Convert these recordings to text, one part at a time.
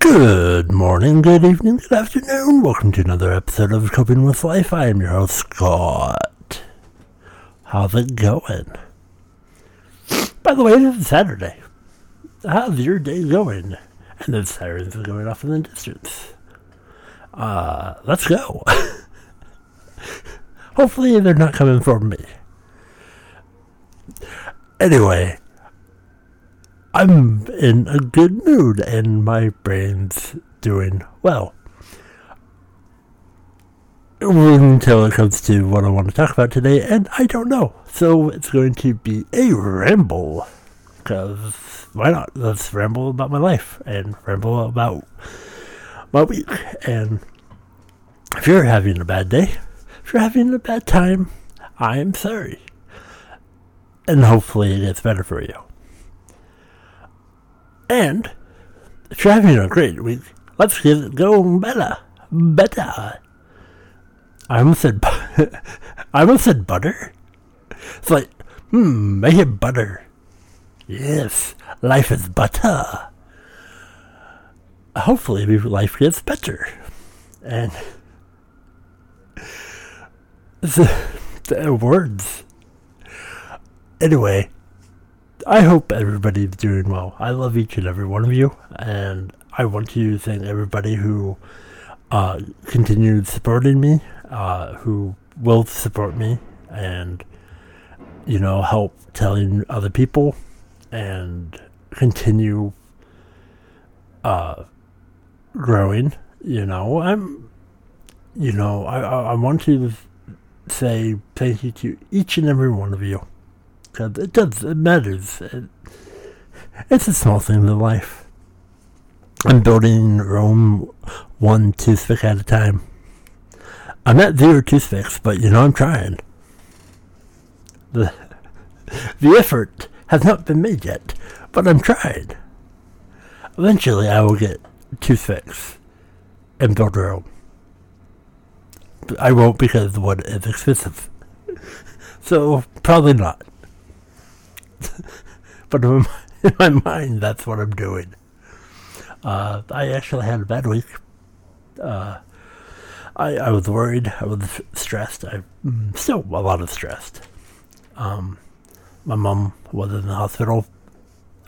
Good morning, good evening, good afternoon. Welcome to another episode of Coping with Life. I am your host, Scott. How's it going? By the way, it is Saturday. How's your day going? And the sirens are going off in the distance. Uh, let's go. Hopefully, they're not coming for me. Anyway, I'm in a good mood and my brain's doing well. Until it comes to what I want to talk about today, and I don't know. So it's going to be a ramble. Because why not? Let's ramble about my life and ramble about my week. And if you're having a bad day, if you're having a bad time, I am sorry. And hopefully it gets better for you. And you're having a great week, let's get it going better. Better. I almost said, I almost said butter. It's like, hmm, I hear butter. Yes, life is butter. Hopefully, life gets better. And the, the words. Anyway, I hope everybody's doing well. I love each and every one of you, and I want to thank everybody who uh, continued supporting me, uh, who will support me, and you know help telling other people, and continue uh, growing. You know, I'm. You know, I I want to say thank you to each and every one of you because it does, it matters. It, it's a small thing in life. I'm building Rome one toothpick at a time. I'm at zero toothpicks, but you know I'm trying. The the effort has not been made yet, but I'm trying. Eventually, I will get toothpicks and build Rome. I won't because wood is expensive. so probably not. but in my mind, that's what I'm doing. Uh, I actually had a bad week. Uh, I, I was worried. I was stressed. I am mm, still a lot of stressed. Um, my mom was in the hospital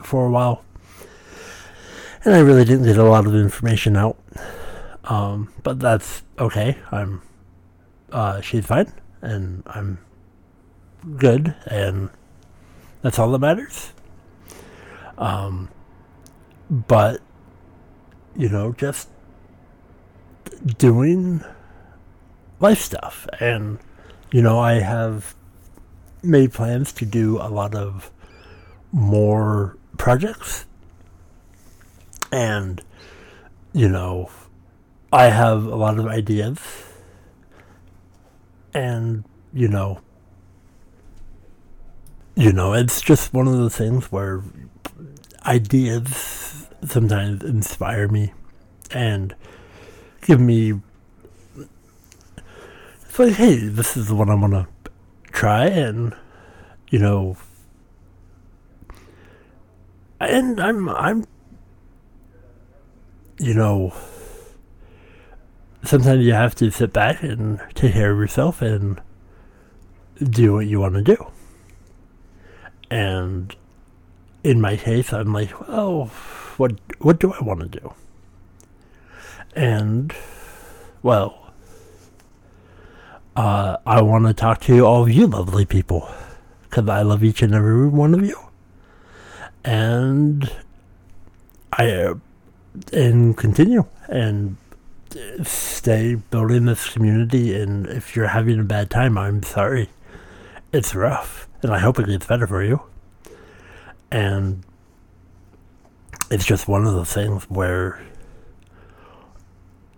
for a while, and I really didn't get a lot of information out. Um, but that's okay. I'm. Uh, she's fine, and I'm good, and that's all that matters. Um, but, you know, just doing life stuff. And, you know, I have made plans to do a lot of more projects. And, you know, I have a lot of ideas. And, you know, you know, it's just one of those things where ideas sometimes inspire me and give me it's like hey this is what i'm gonna try and you know and i'm i'm you know sometimes you have to sit back and take care of yourself and do what you want to do and in my case, I'm like, well, what what do I want to do? And well, uh, I want to talk to all of you lovely people because I love each and every one of you, and I uh, and continue and stay building this community. And if you're having a bad time, I'm sorry. It's rough and I hope it gets better for you. And it's just one of those things where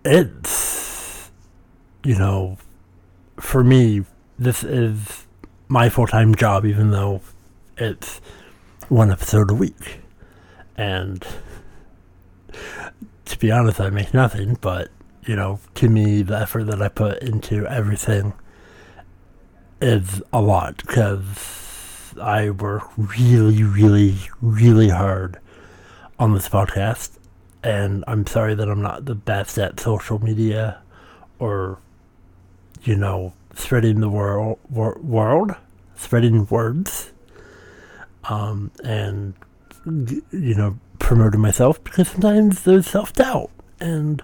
it's, you know, for me, this is my full time job, even though it's one episode a week. And to be honest, I make nothing, but, you know, to me, the effort that I put into everything is a lot because I work really, really, really hard on this podcast, and I'm sorry that I'm not the best at social media or, you know, spreading the world, wor- world, spreading words, um, and, you know, promoting myself because sometimes there's self doubt. And,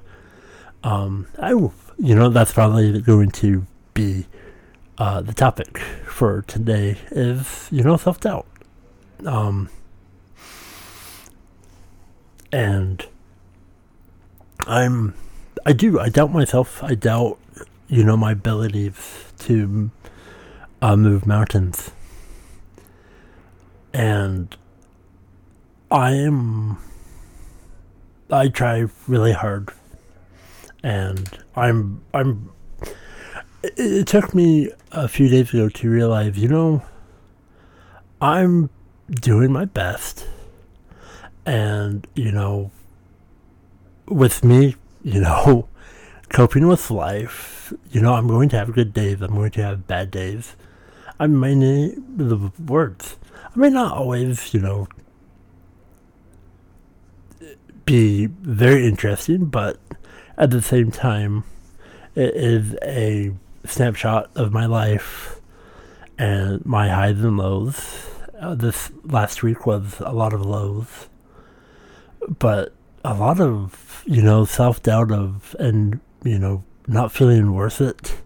um, I, you know, that's probably going to be uh, the topic for today is, you know, self doubt. Um, and I'm, I do, I doubt myself. I doubt, you know, my abilities to uh, move mountains. And I am, I try really hard. And I'm, I'm, it, took me a few days ago to realize, you know, I'm doing my best. And, you know, with me, you know, coping with life, you know, I'm going to have good days, I'm going to have bad days. I may need the words. I may not always, you know, be very interesting, but at the same time, it is a snapshot of my life and my highs and lows. Uh, this last week was a lot of lows, but a lot of you know self doubt of and you know not feeling worth it,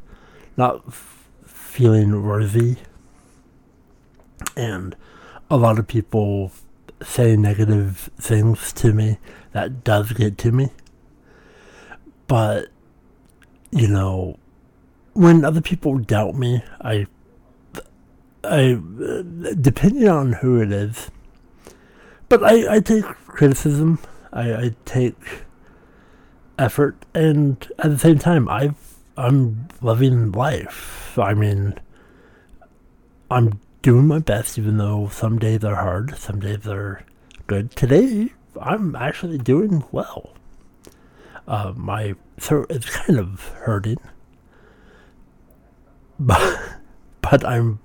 not f- feeling worthy, and a lot of people say negative things to me that does get to me. But you know, when other people doubt me, I, I, depending on who it is, but I, I take criticism. I, I take effort, and at the same time, I, I'm loving life. I mean, I'm doing my best, even though some days are hard, some days are good. Today, I'm actually doing well. Uh, my throat is kind of hurting but but I'm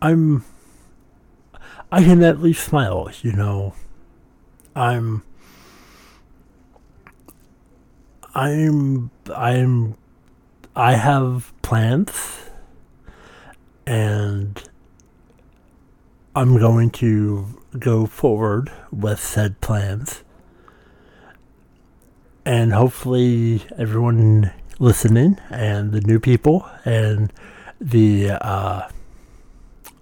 I'm I can at least smile, you know. I'm I'm I'm I have plans and I'm going to go forward with said plans. And hopefully everyone listening and the new people and the uh,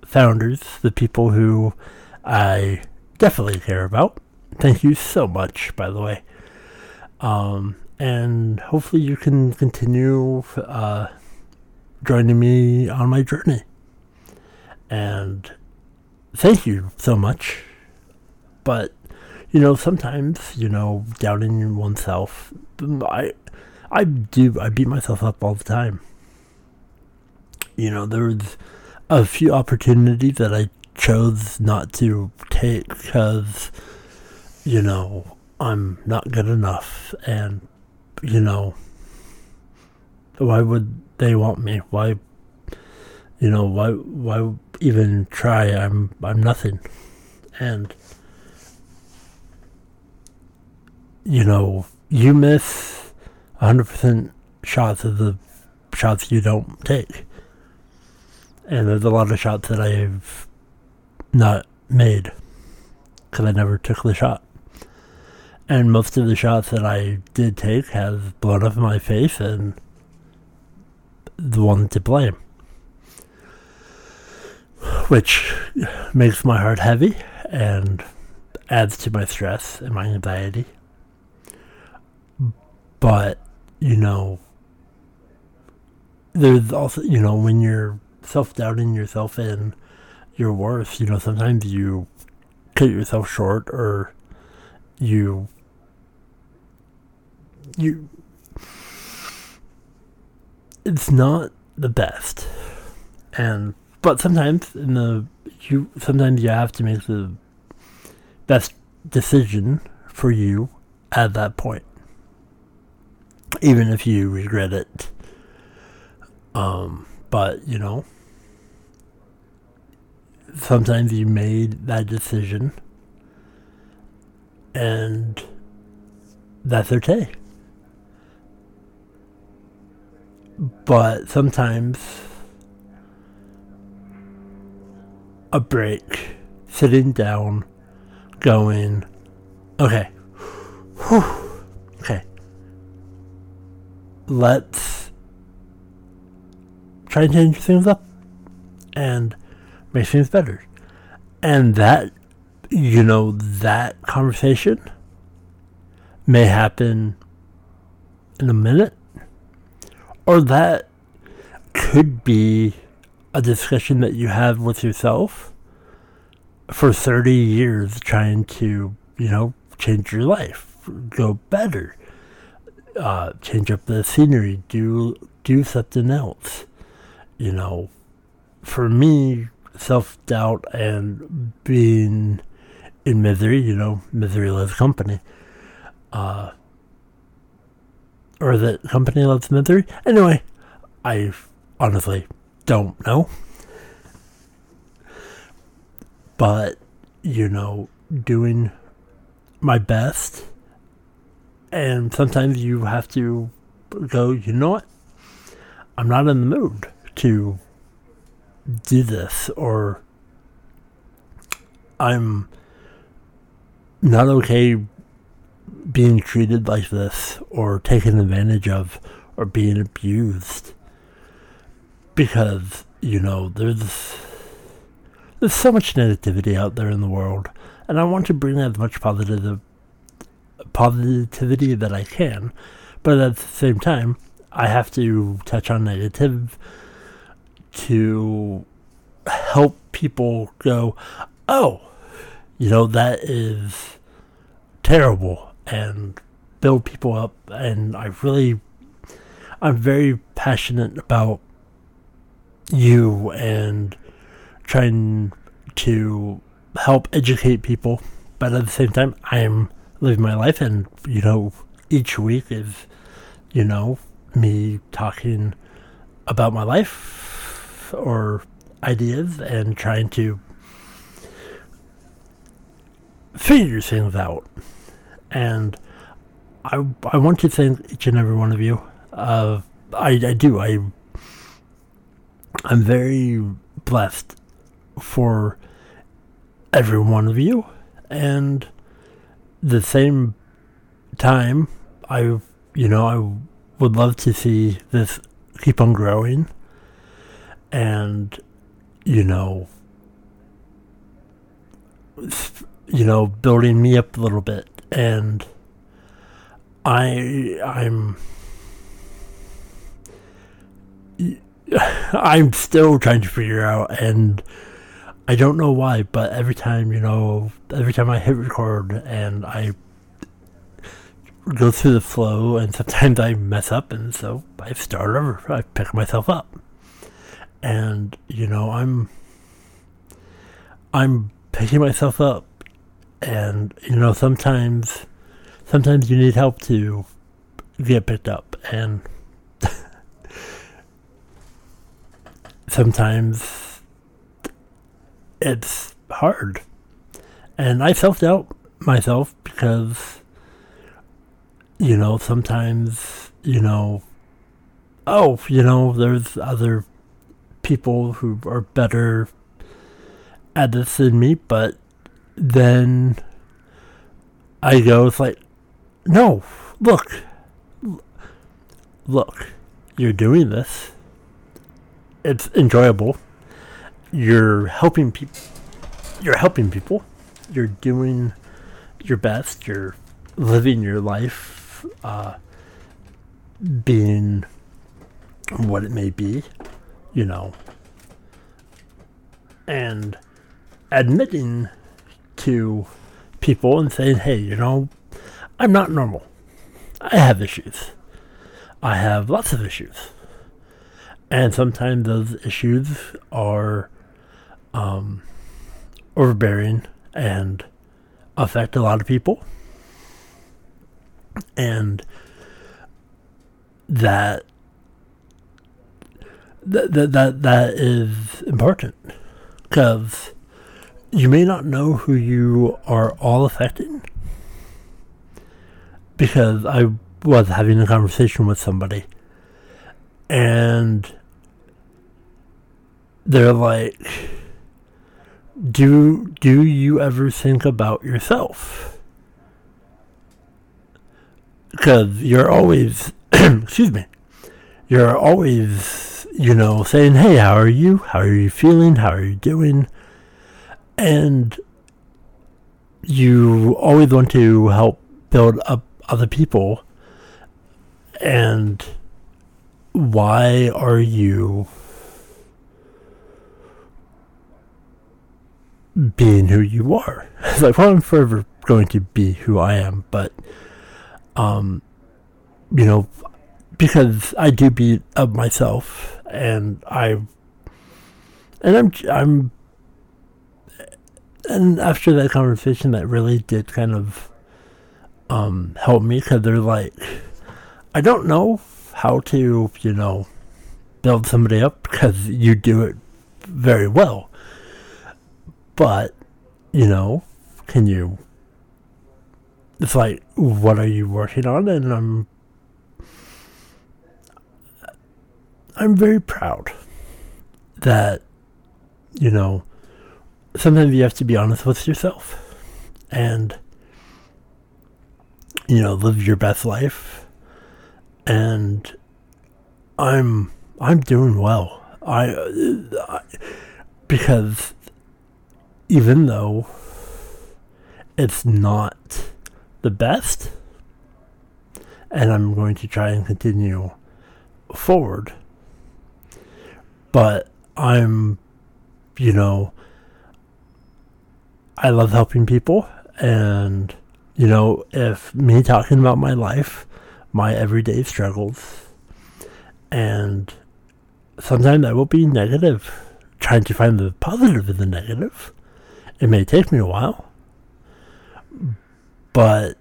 founders, the people who I definitely care about. Thank you so much, by the way. Um, and hopefully you can continue uh, joining me on my journey. And thank you so much. But, you know, sometimes, you know, doubting oneself, I I do. I beat myself up all the time. You know, there was a few opportunities that I chose not to take because, you know, I'm not good enough, and you know, why would they want me? Why, you know, why, why even try? I'm, I'm nothing, and you know, you miss 100% shots of the shots you don't take. And there's a lot of shots that I've not made because I never took the shot. And most of the shots that I did take have blown up in my face and the one to blame. Which makes my heart heavy and adds to my stress and my anxiety. But you know, there's also, you know, when you're self doubting yourself and your worth, you know, sometimes you cut yourself short or you, you, it's not the best. And, but sometimes in the, you, sometimes you have to make the best decision for you at that point even if you regret it. Um, but you know, sometimes you made that decision, And that's okay. But sometimes a break, sitting down, going, okay, Whew. Let's try and change things up and make things better. And that, you know, that conversation may happen in a minute, or that could be a discussion that you have with yourself for 30 years trying to, you know, change your life, go better, uh, change up the scenery, do do something else. You know, for me, self doubt and being in misery, you know, misery loves company. Uh, or that company loves misery. Anyway, I honestly don't know. But, you know, doing my best. And sometimes you have to go, you know what? I'm not in the mood to do this, or I'm not okay being treated like this, or taken advantage of, or being abused. Because, you know, there's there's so much negativity out there in the world, and I want to bring as much positive positivity that I can, but at the same time, I have to touch on negative to help people go, oh, you know, that is terrible, and build people up. And I really, I'm very passionate about you and trying to help educate people, but at the same time, I'm living my life, and you know, each week is, you know, me talking about my life or ideas and trying to figure things out. And I I want to thank each and every one of you. Uh, I I do I I'm very blessed for every one of you. And the same time, I, you know, I would love to see this keep on growing and, you know, you know, building me up a little bit. And I, I'm, I'm still trying to figure out and I don't know why, but every time, you know, every time I hit record and I go through the flow and sometimes I mess up and so I start over. I pick myself up. And, you know, I'm I'm picking myself up and you know, sometimes sometimes you need help to get picked up and sometimes it's hard. And I self doubt myself because, you know, sometimes, you know, oh, you know, there's other people who are better at this than me, but then I go, it's like, no, look, look, you're doing this it's enjoyable. You're helping people. You're helping people. You're doing your best. You're living your life, uh, being what it may be, you know, and admitting to people and saying, hey, you know, I'm not normal. I have issues. I have lots of issues. And sometimes those issues are um, overbearing and affect a lot of people. And that that that that, that is important because you may not know who you are all affecting because I was having a conversation with somebody and they're like do do you ever think about yourself? Because you're always excuse me you're always you know saying hey how are you? How are you feeling? How are you doing? And you always want to help build up other people. And why are you being who you are? It's like, well, I'm forever going to be who I am, but, um, you know, because I do be of myself, and I, and I'm, I'm, and after that conversation, that really did kind of, um, help me because they're like, I don't know how to, you know, build somebody up because you do it very well. But, you know, can you? It's like, what are you working on? And I'm, I'm very proud that, you know, sometimes you have to be honest with yourself and, you know, live your best life and I'm I'm doing well. I, I because even though it's not the best, and I'm going to try and continue forward, but I'm, you know, I love helping people, and you know, if me talking about my life my everyday struggles. And sometimes I will be negative, trying to find the positive in the negative. It may take me a while, but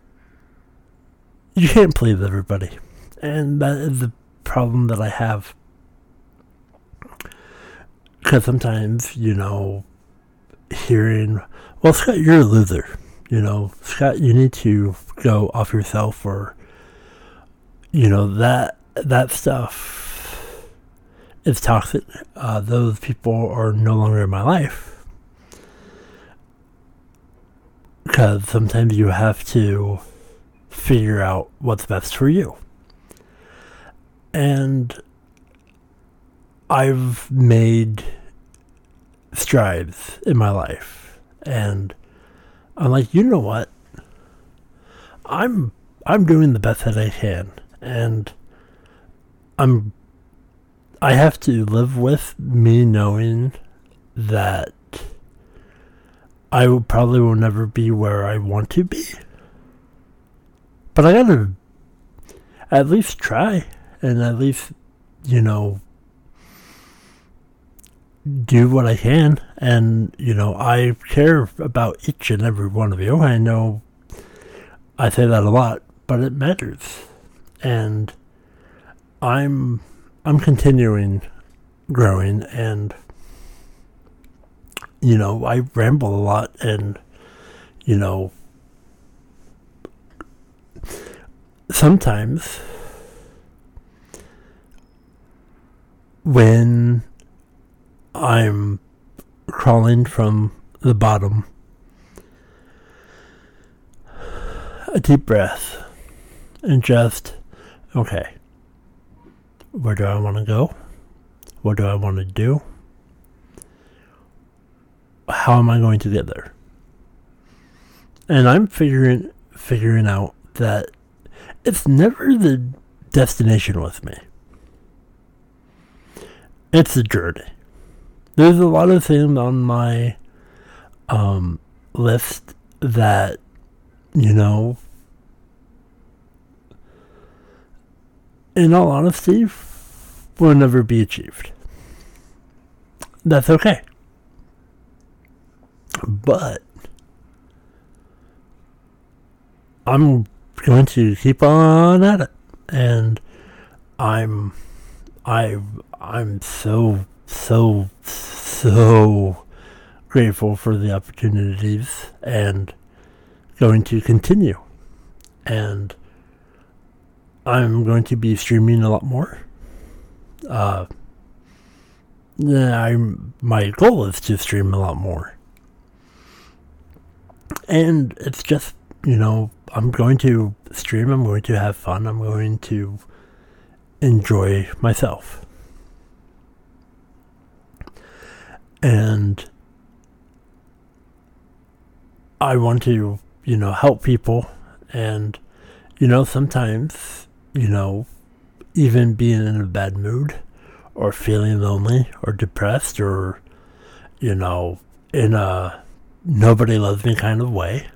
you can't please everybody. And that is the problem that I have. Because sometimes, you know, hearing, well, Scott, you're a loser. You know, Scott, you need to go off yourself or you know that that stuff is toxic. Uh, those people are no longer in my life because sometimes you have to figure out what's best for you. And I've made strides in my life, and I'm like, you know what? I'm I'm doing the best that I can and I'm I have to live with me knowing that I will probably will never be where I want to be. But I gotta at least try and at least, you know, do what I can. And, you know, I care about each and every one of you. I know I say that a lot, but it matters and I'm I'm continuing growing and you know, I ramble a lot and you know sometimes when I'm crawling from the bottom a deep breath and just okay, where do I want to go? What do I want to do? How am I going to get there? And I'm figuring figuring out that it's never the destination with me. It's a journey. There's a lot of things on my um, list that, you know, in all honesty, will never be achieved. That's okay. But I'm going to keep on at it. And I'm I I'm so so so grateful for the opportunities and going to continue. And I'm going to be streaming a lot more. Uh, I'm my goal is to stream a lot more, and it's just you know I'm going to stream. I'm going to have fun. I'm going to enjoy myself, and I want to you know help people, and you know sometimes you know even being in a bad mood or feeling lonely or depressed or, you know, in a nobody loves me kind of way.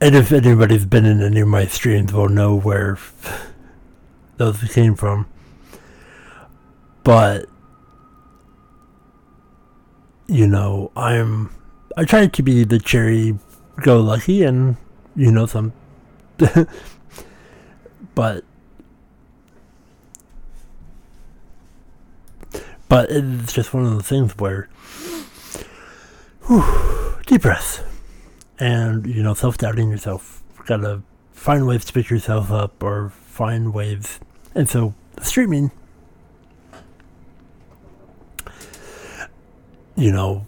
And if anybody's been in any of my streams will know where those came from. But you know, I'm I try to be the cherry go lucky and you know some but but it's just one of those things where whew, deep breath and you know self-doubting yourself. Gotta find ways to pick yourself up or find ways. And so streaming. You know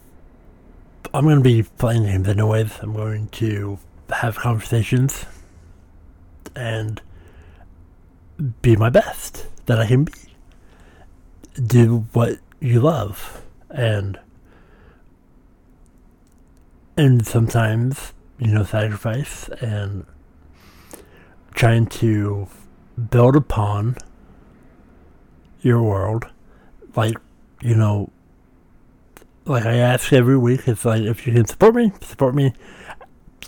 i'm going to be playing games anyways. I'm going to have conversations and be my best that I can be. Do what you love and and sometimes, you know, sacrifice and trying to build upon your world. Like, you know, like I ask every week, it's like if you can support me, support me.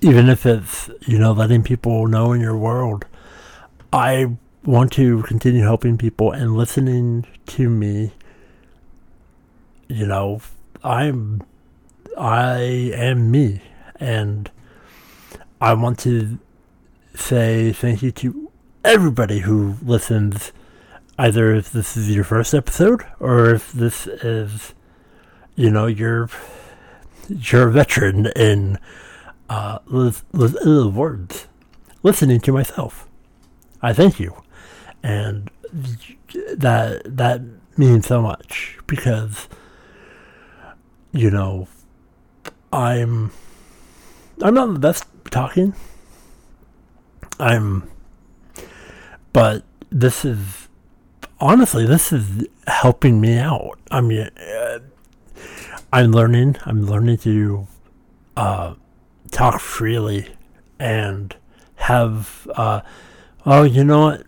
Even if it's, you know, letting people know in your world. I want to continue helping people and listening to me, you know, I'm I am me. And I want to say thank you to everybody who listens either if this is your first episode or if this is you know you're you're a veteran in uh, words. Listening to myself. I thank you and that that means so much because you know I'm I'm not the best talking. I'm but this is honestly this is helping me out. I mean uh, I'm learning I'm learning to uh, talk freely and have uh, oh you know what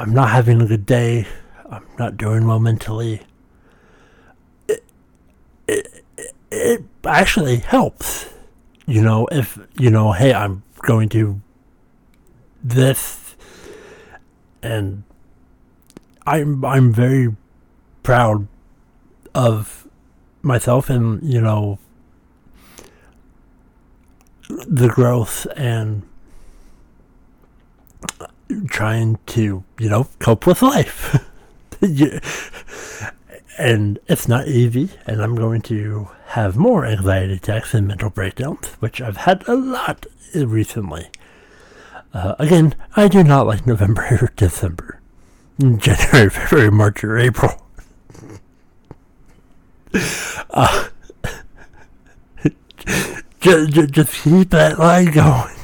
I'm not having a good day. I'm not doing well mentally. It, it, it actually helps. You know, if, you know, hey, I'm going to this and I'm I'm very proud of myself and you know the growth and trying to, you know, cope with life. and it's not easy, and I'm going to have more anxiety attacks and mental breakdowns, which I've had a lot recently. Uh, again, I do not like November or December. January, February, March, or April. Uh, just, just keep that line going.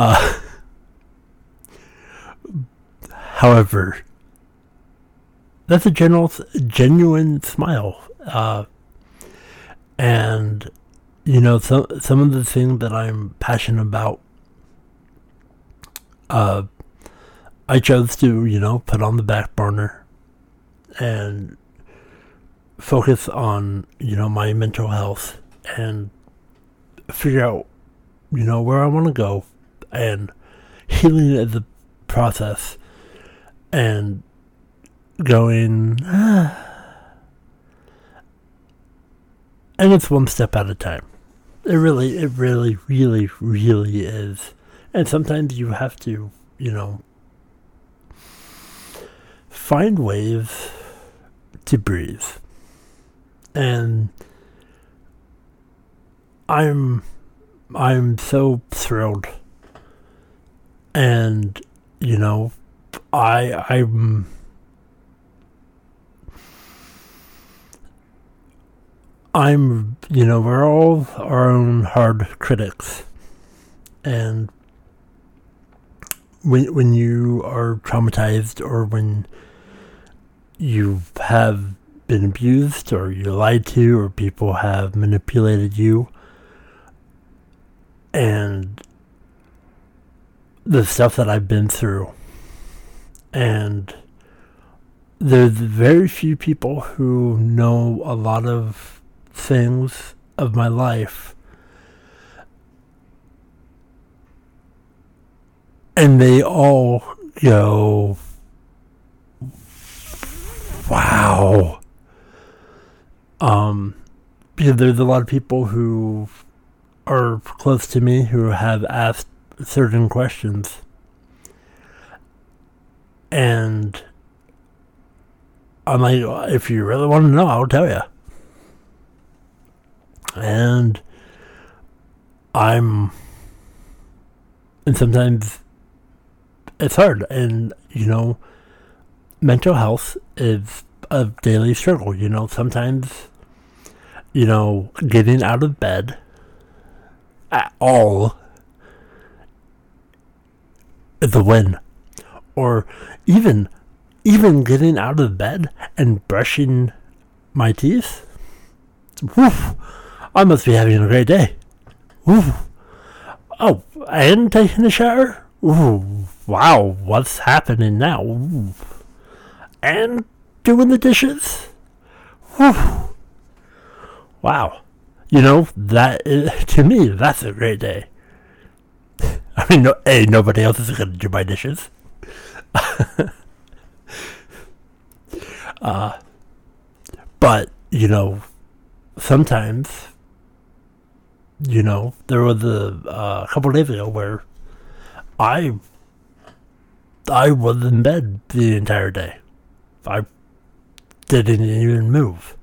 Uh, however, that's a general, genuine smile. Uh, and, you know, some, some of the things that I'm passionate about, uh, I chose to, you know, put on the back burner and focus on, you know, my mental health and figure out, you know, where I want to go and healing a process and going ah, and it's one step at a time. It really it really really really is. And sometimes you have to you know find ways to breathe. And i'm I'm so thrilled. And, you know, I I'm I'm you know, we're all our own hard critics. And when when you are traumatized or when you have been abused or you lied to or people have manipulated you and the stuff that I've been through. And there's very few people who know a lot of things of my life. And they all go wow. Um, because there's a lot of people who are close to me who have asked certain questions. And I'm like, if you really want to know, I'll tell you. And I'm, and sometimes it's hard. And, you know, mental health is a daily struggle. You know, sometimes you know, getting out of bed at all a win. Or even even getting out of bed and brushing my teeth. Woof. I must be having a great day. Woof. Oh, and taking a shower? Ooh, wow, what's happening now? Ooh. And doing the dishes? Whew. Wow. You know, that is, to me, that's a great day. No, A, nobody else is to do my dishes. uh, but, you know, sometimes, you know, there was a, uh, couple days ago where I I was in bed the entire day. I didn't even move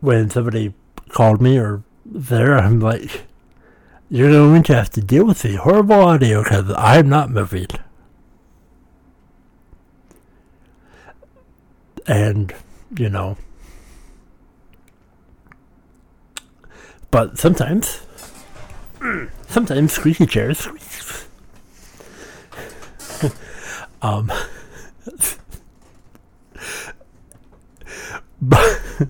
when somebody called me or there, I'm like, you're going to have to deal with the horrible audio because I'm not moving. And, you know, but sometimes, sometimes squeaky chairs um, but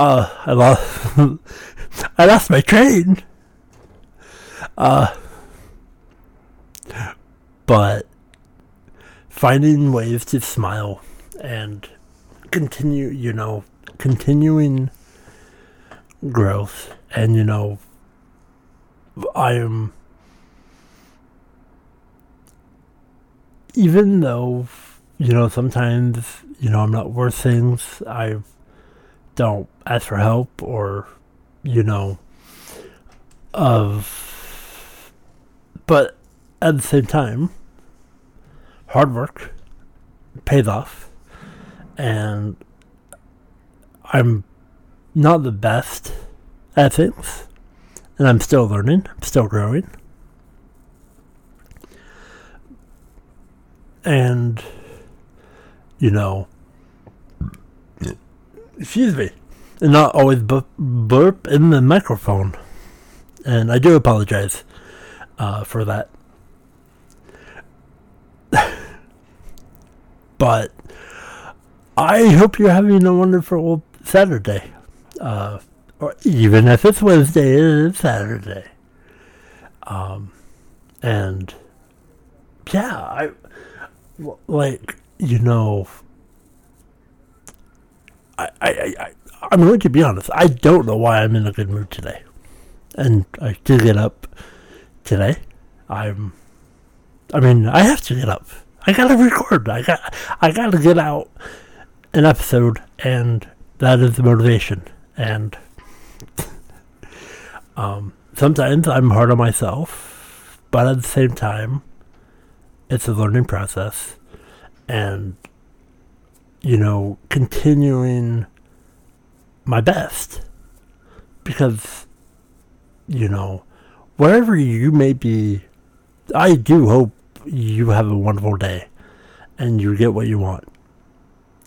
Uh, I lost. I lost my train. Uh, but finding ways to smile and continue, you know, continuing growth, and you know, I am. Even though, you know, sometimes, you know, I'm not worth things, I don't ask for help or, you know, of. But at the same time, hard work pays off. And I'm not the best at things. And I'm still learning, I'm still growing. And, you know, excuse me, and not always bu- burp in the microphone. And I do apologize uh, for that. but I hope you're having a wonderful Saturday. Uh, or even if it's Wednesday, it is Saturday. Um, and yeah, I like you know I, I, I, I'm going to be honest. I don't know why I'm in a good mood today. And I did get up today. I'm, I mean, I have to get up. I gotta record. I got, I gotta get out an episode, and that is the motivation. And um, sometimes I'm hard on myself, but at the same time, it's a learning process, and you know, continuing my best. Because, you know, wherever you may be, I do hope you have a wonderful day and you get what you want.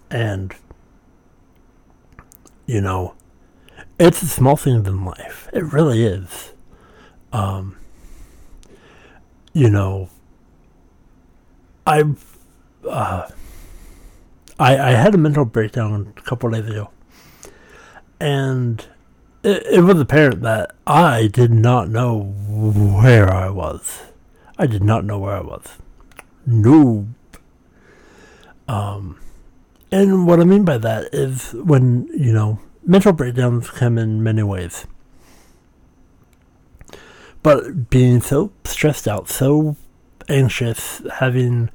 And, you know, it's a small things in life. It really is. Um, you know, I've, uh, I, I had a mental breakdown a couple days ago, and it, it was apparent that I did not know where I was. I did not know where I was. No. Um, and what I mean by that is when, you know, mental breakdowns come in many ways. But being so stressed out, so anxious, having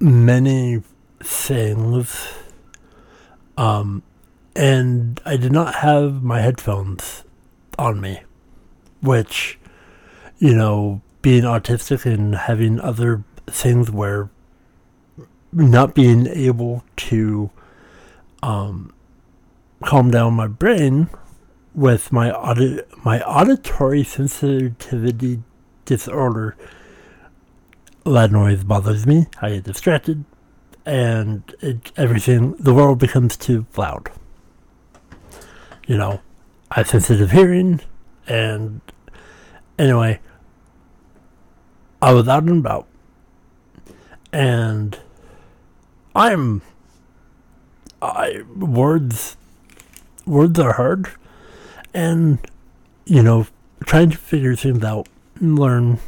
many things, um, and I did not have my headphones on me, which, you know, being autistic and having other things where not being able to um, calm down my brain with my audi- my auditory sensitivity disorder. Loud noise bothers me. I get distracted, and it, everything the world becomes too loud. You know, I have sensitive hearing, and anyway, I was out and about, and I'm I words words are hard and you know trying to figure things out and learn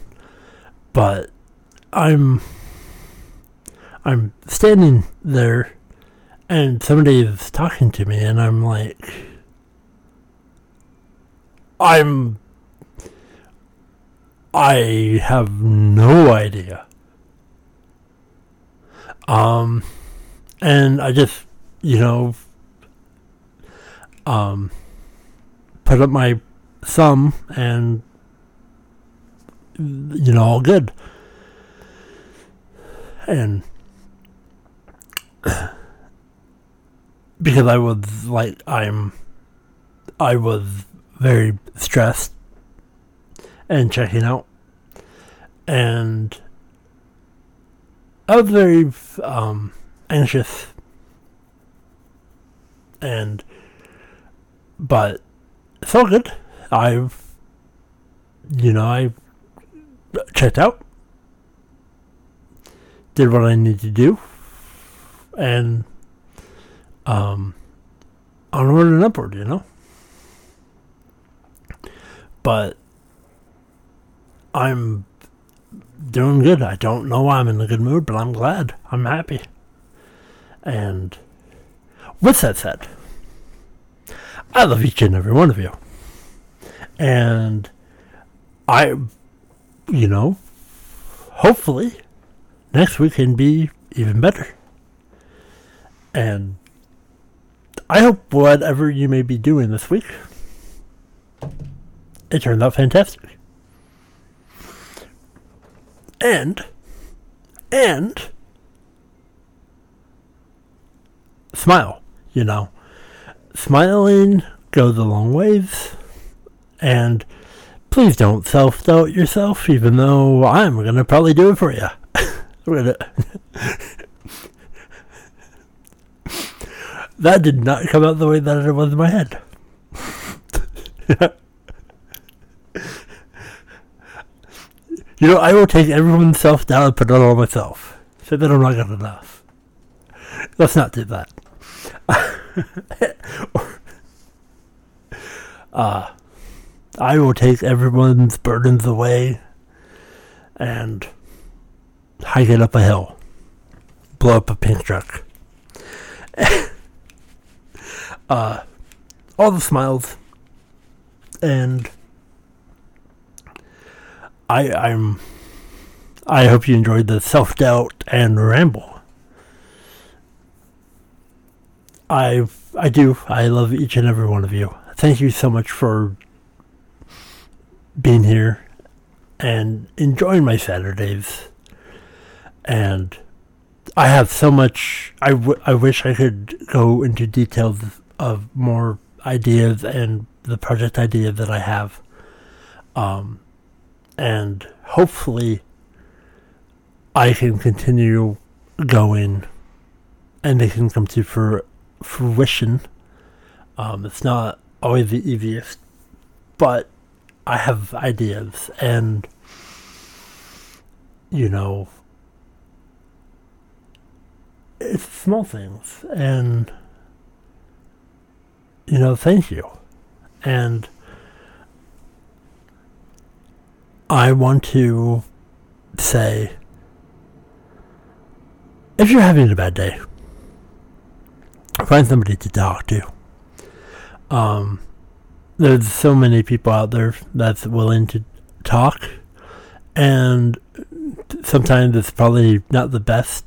but i'm i'm standing there and somebody is talking to me and i'm like i'm i have no idea. Um and i just you know um put up my thumb and you know all good. And because I was like I'm I was very stressed and checking out and I was very um, anxious and but it's all good. I've, you know, I checked out, did what I need to do, and um, onward and upward, you know. But I'm doing good. I don't know why I'm in a good mood, but I'm glad. I'm happy. And with that said, I love each and every one of you. And I, you know, hopefully next week can be even better. And I hope whatever you may be doing this week, it turned out fantastic. And, and, smile, you know smiling goes a long ways. And please don't self doubt yourself, even though I'm going to probably do it for you. that did not come out the way that it was in my head. you know, I will take everyone's self down and put it on myself. Say that I'm not good enough. Let's not do that. uh, I will take everyone's burdens away and hike it up a hill, blow up a pink truck. uh, all the smiles, and I, I'm. I hope you enjoyed the self doubt and ramble. I I do. I love each and every one of you. Thank you so much for being here and enjoying my Saturdays. And I have so much. I, w- I wish I could go into details of more ideas and the project idea that I have. Um, and hopefully I can continue going and they can come to fruition. Um, it's not always the easiest, but I have ideas and you know it's small things and you know thank you and I want to say if you're having a bad day find somebody to talk to. Um there's so many people out there that's willing to talk and sometimes it's probably not the best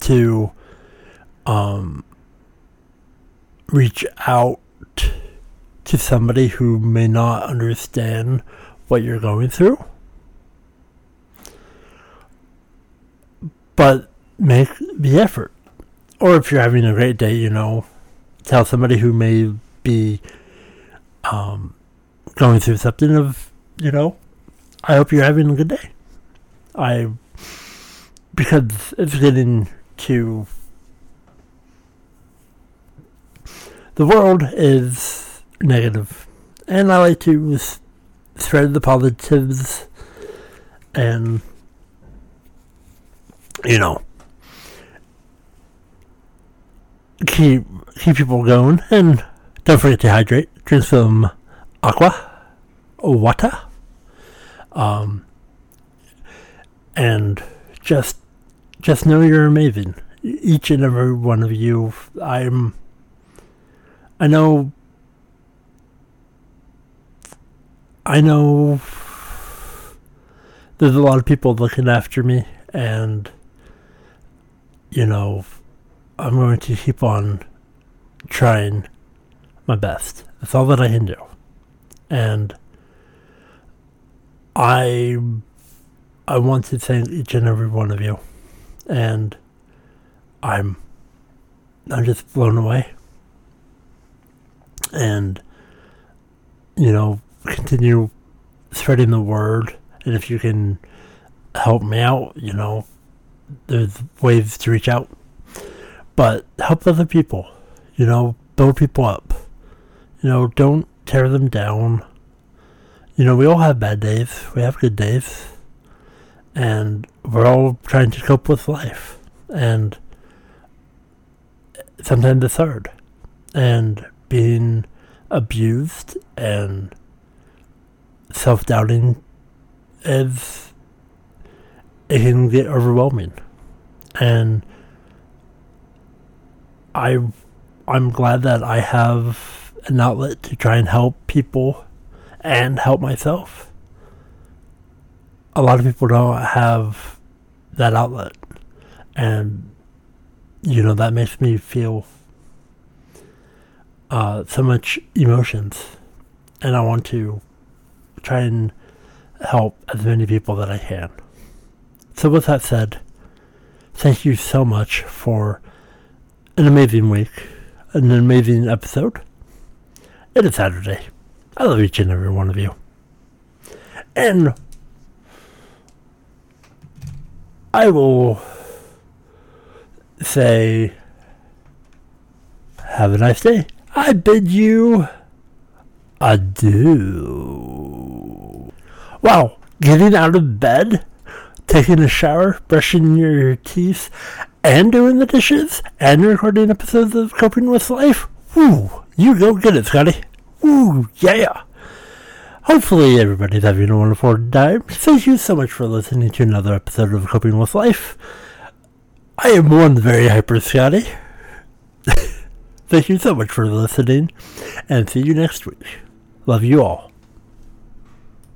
to um, reach out to somebody who may not understand what you're going through. But make the effort. Or if you're having a great day, you know, tell somebody who may be um, going through something of, you know, I hope you're having a good day. I, because it's getting to, the world is negative, and I like to spread the positives and, you know, keep keep people going and don't forget to hydrate. Drink some aqua, water, um, and just just know you're amazing. Each and every one of you. I'm. I know. I know. There's a lot of people looking after me, and you know, I'm going to keep on trying my best. That's all that I can do. And I I want to thank each and every one of you. And I'm I'm just blown away. And you know, continue spreading the word and if you can help me out, you know, there's ways to reach out. But help other people. You know, build people up. You know, don't tear them down. You know, we all have bad days. We have good days. And we're all trying to cope with life. And sometimes it's hard. And being abused and self doubting is it can get overwhelming. And I I'm glad that I have an outlet to try and help people and help myself. A lot of people don't have that outlet. And, you know, that makes me feel uh, so much emotions. And I want to try and help as many people that I can. So, with that said, thank you so much for an amazing week, an amazing episode. It is Saturday. I love each and every one of you. And I will say, have a nice day. I bid you adieu. Wow, getting out of bed, taking a shower, brushing your teeth, and doing the dishes, and recording episodes of Coping with Life. Woo, you go get it, Scotty. Woo, yeah. Hopefully everybody's having a wonderful time. Thank you so much for listening to another episode of Coping with Life. I am one very hyper Scotty. Thank you so much for listening, and see you next week. Love you all.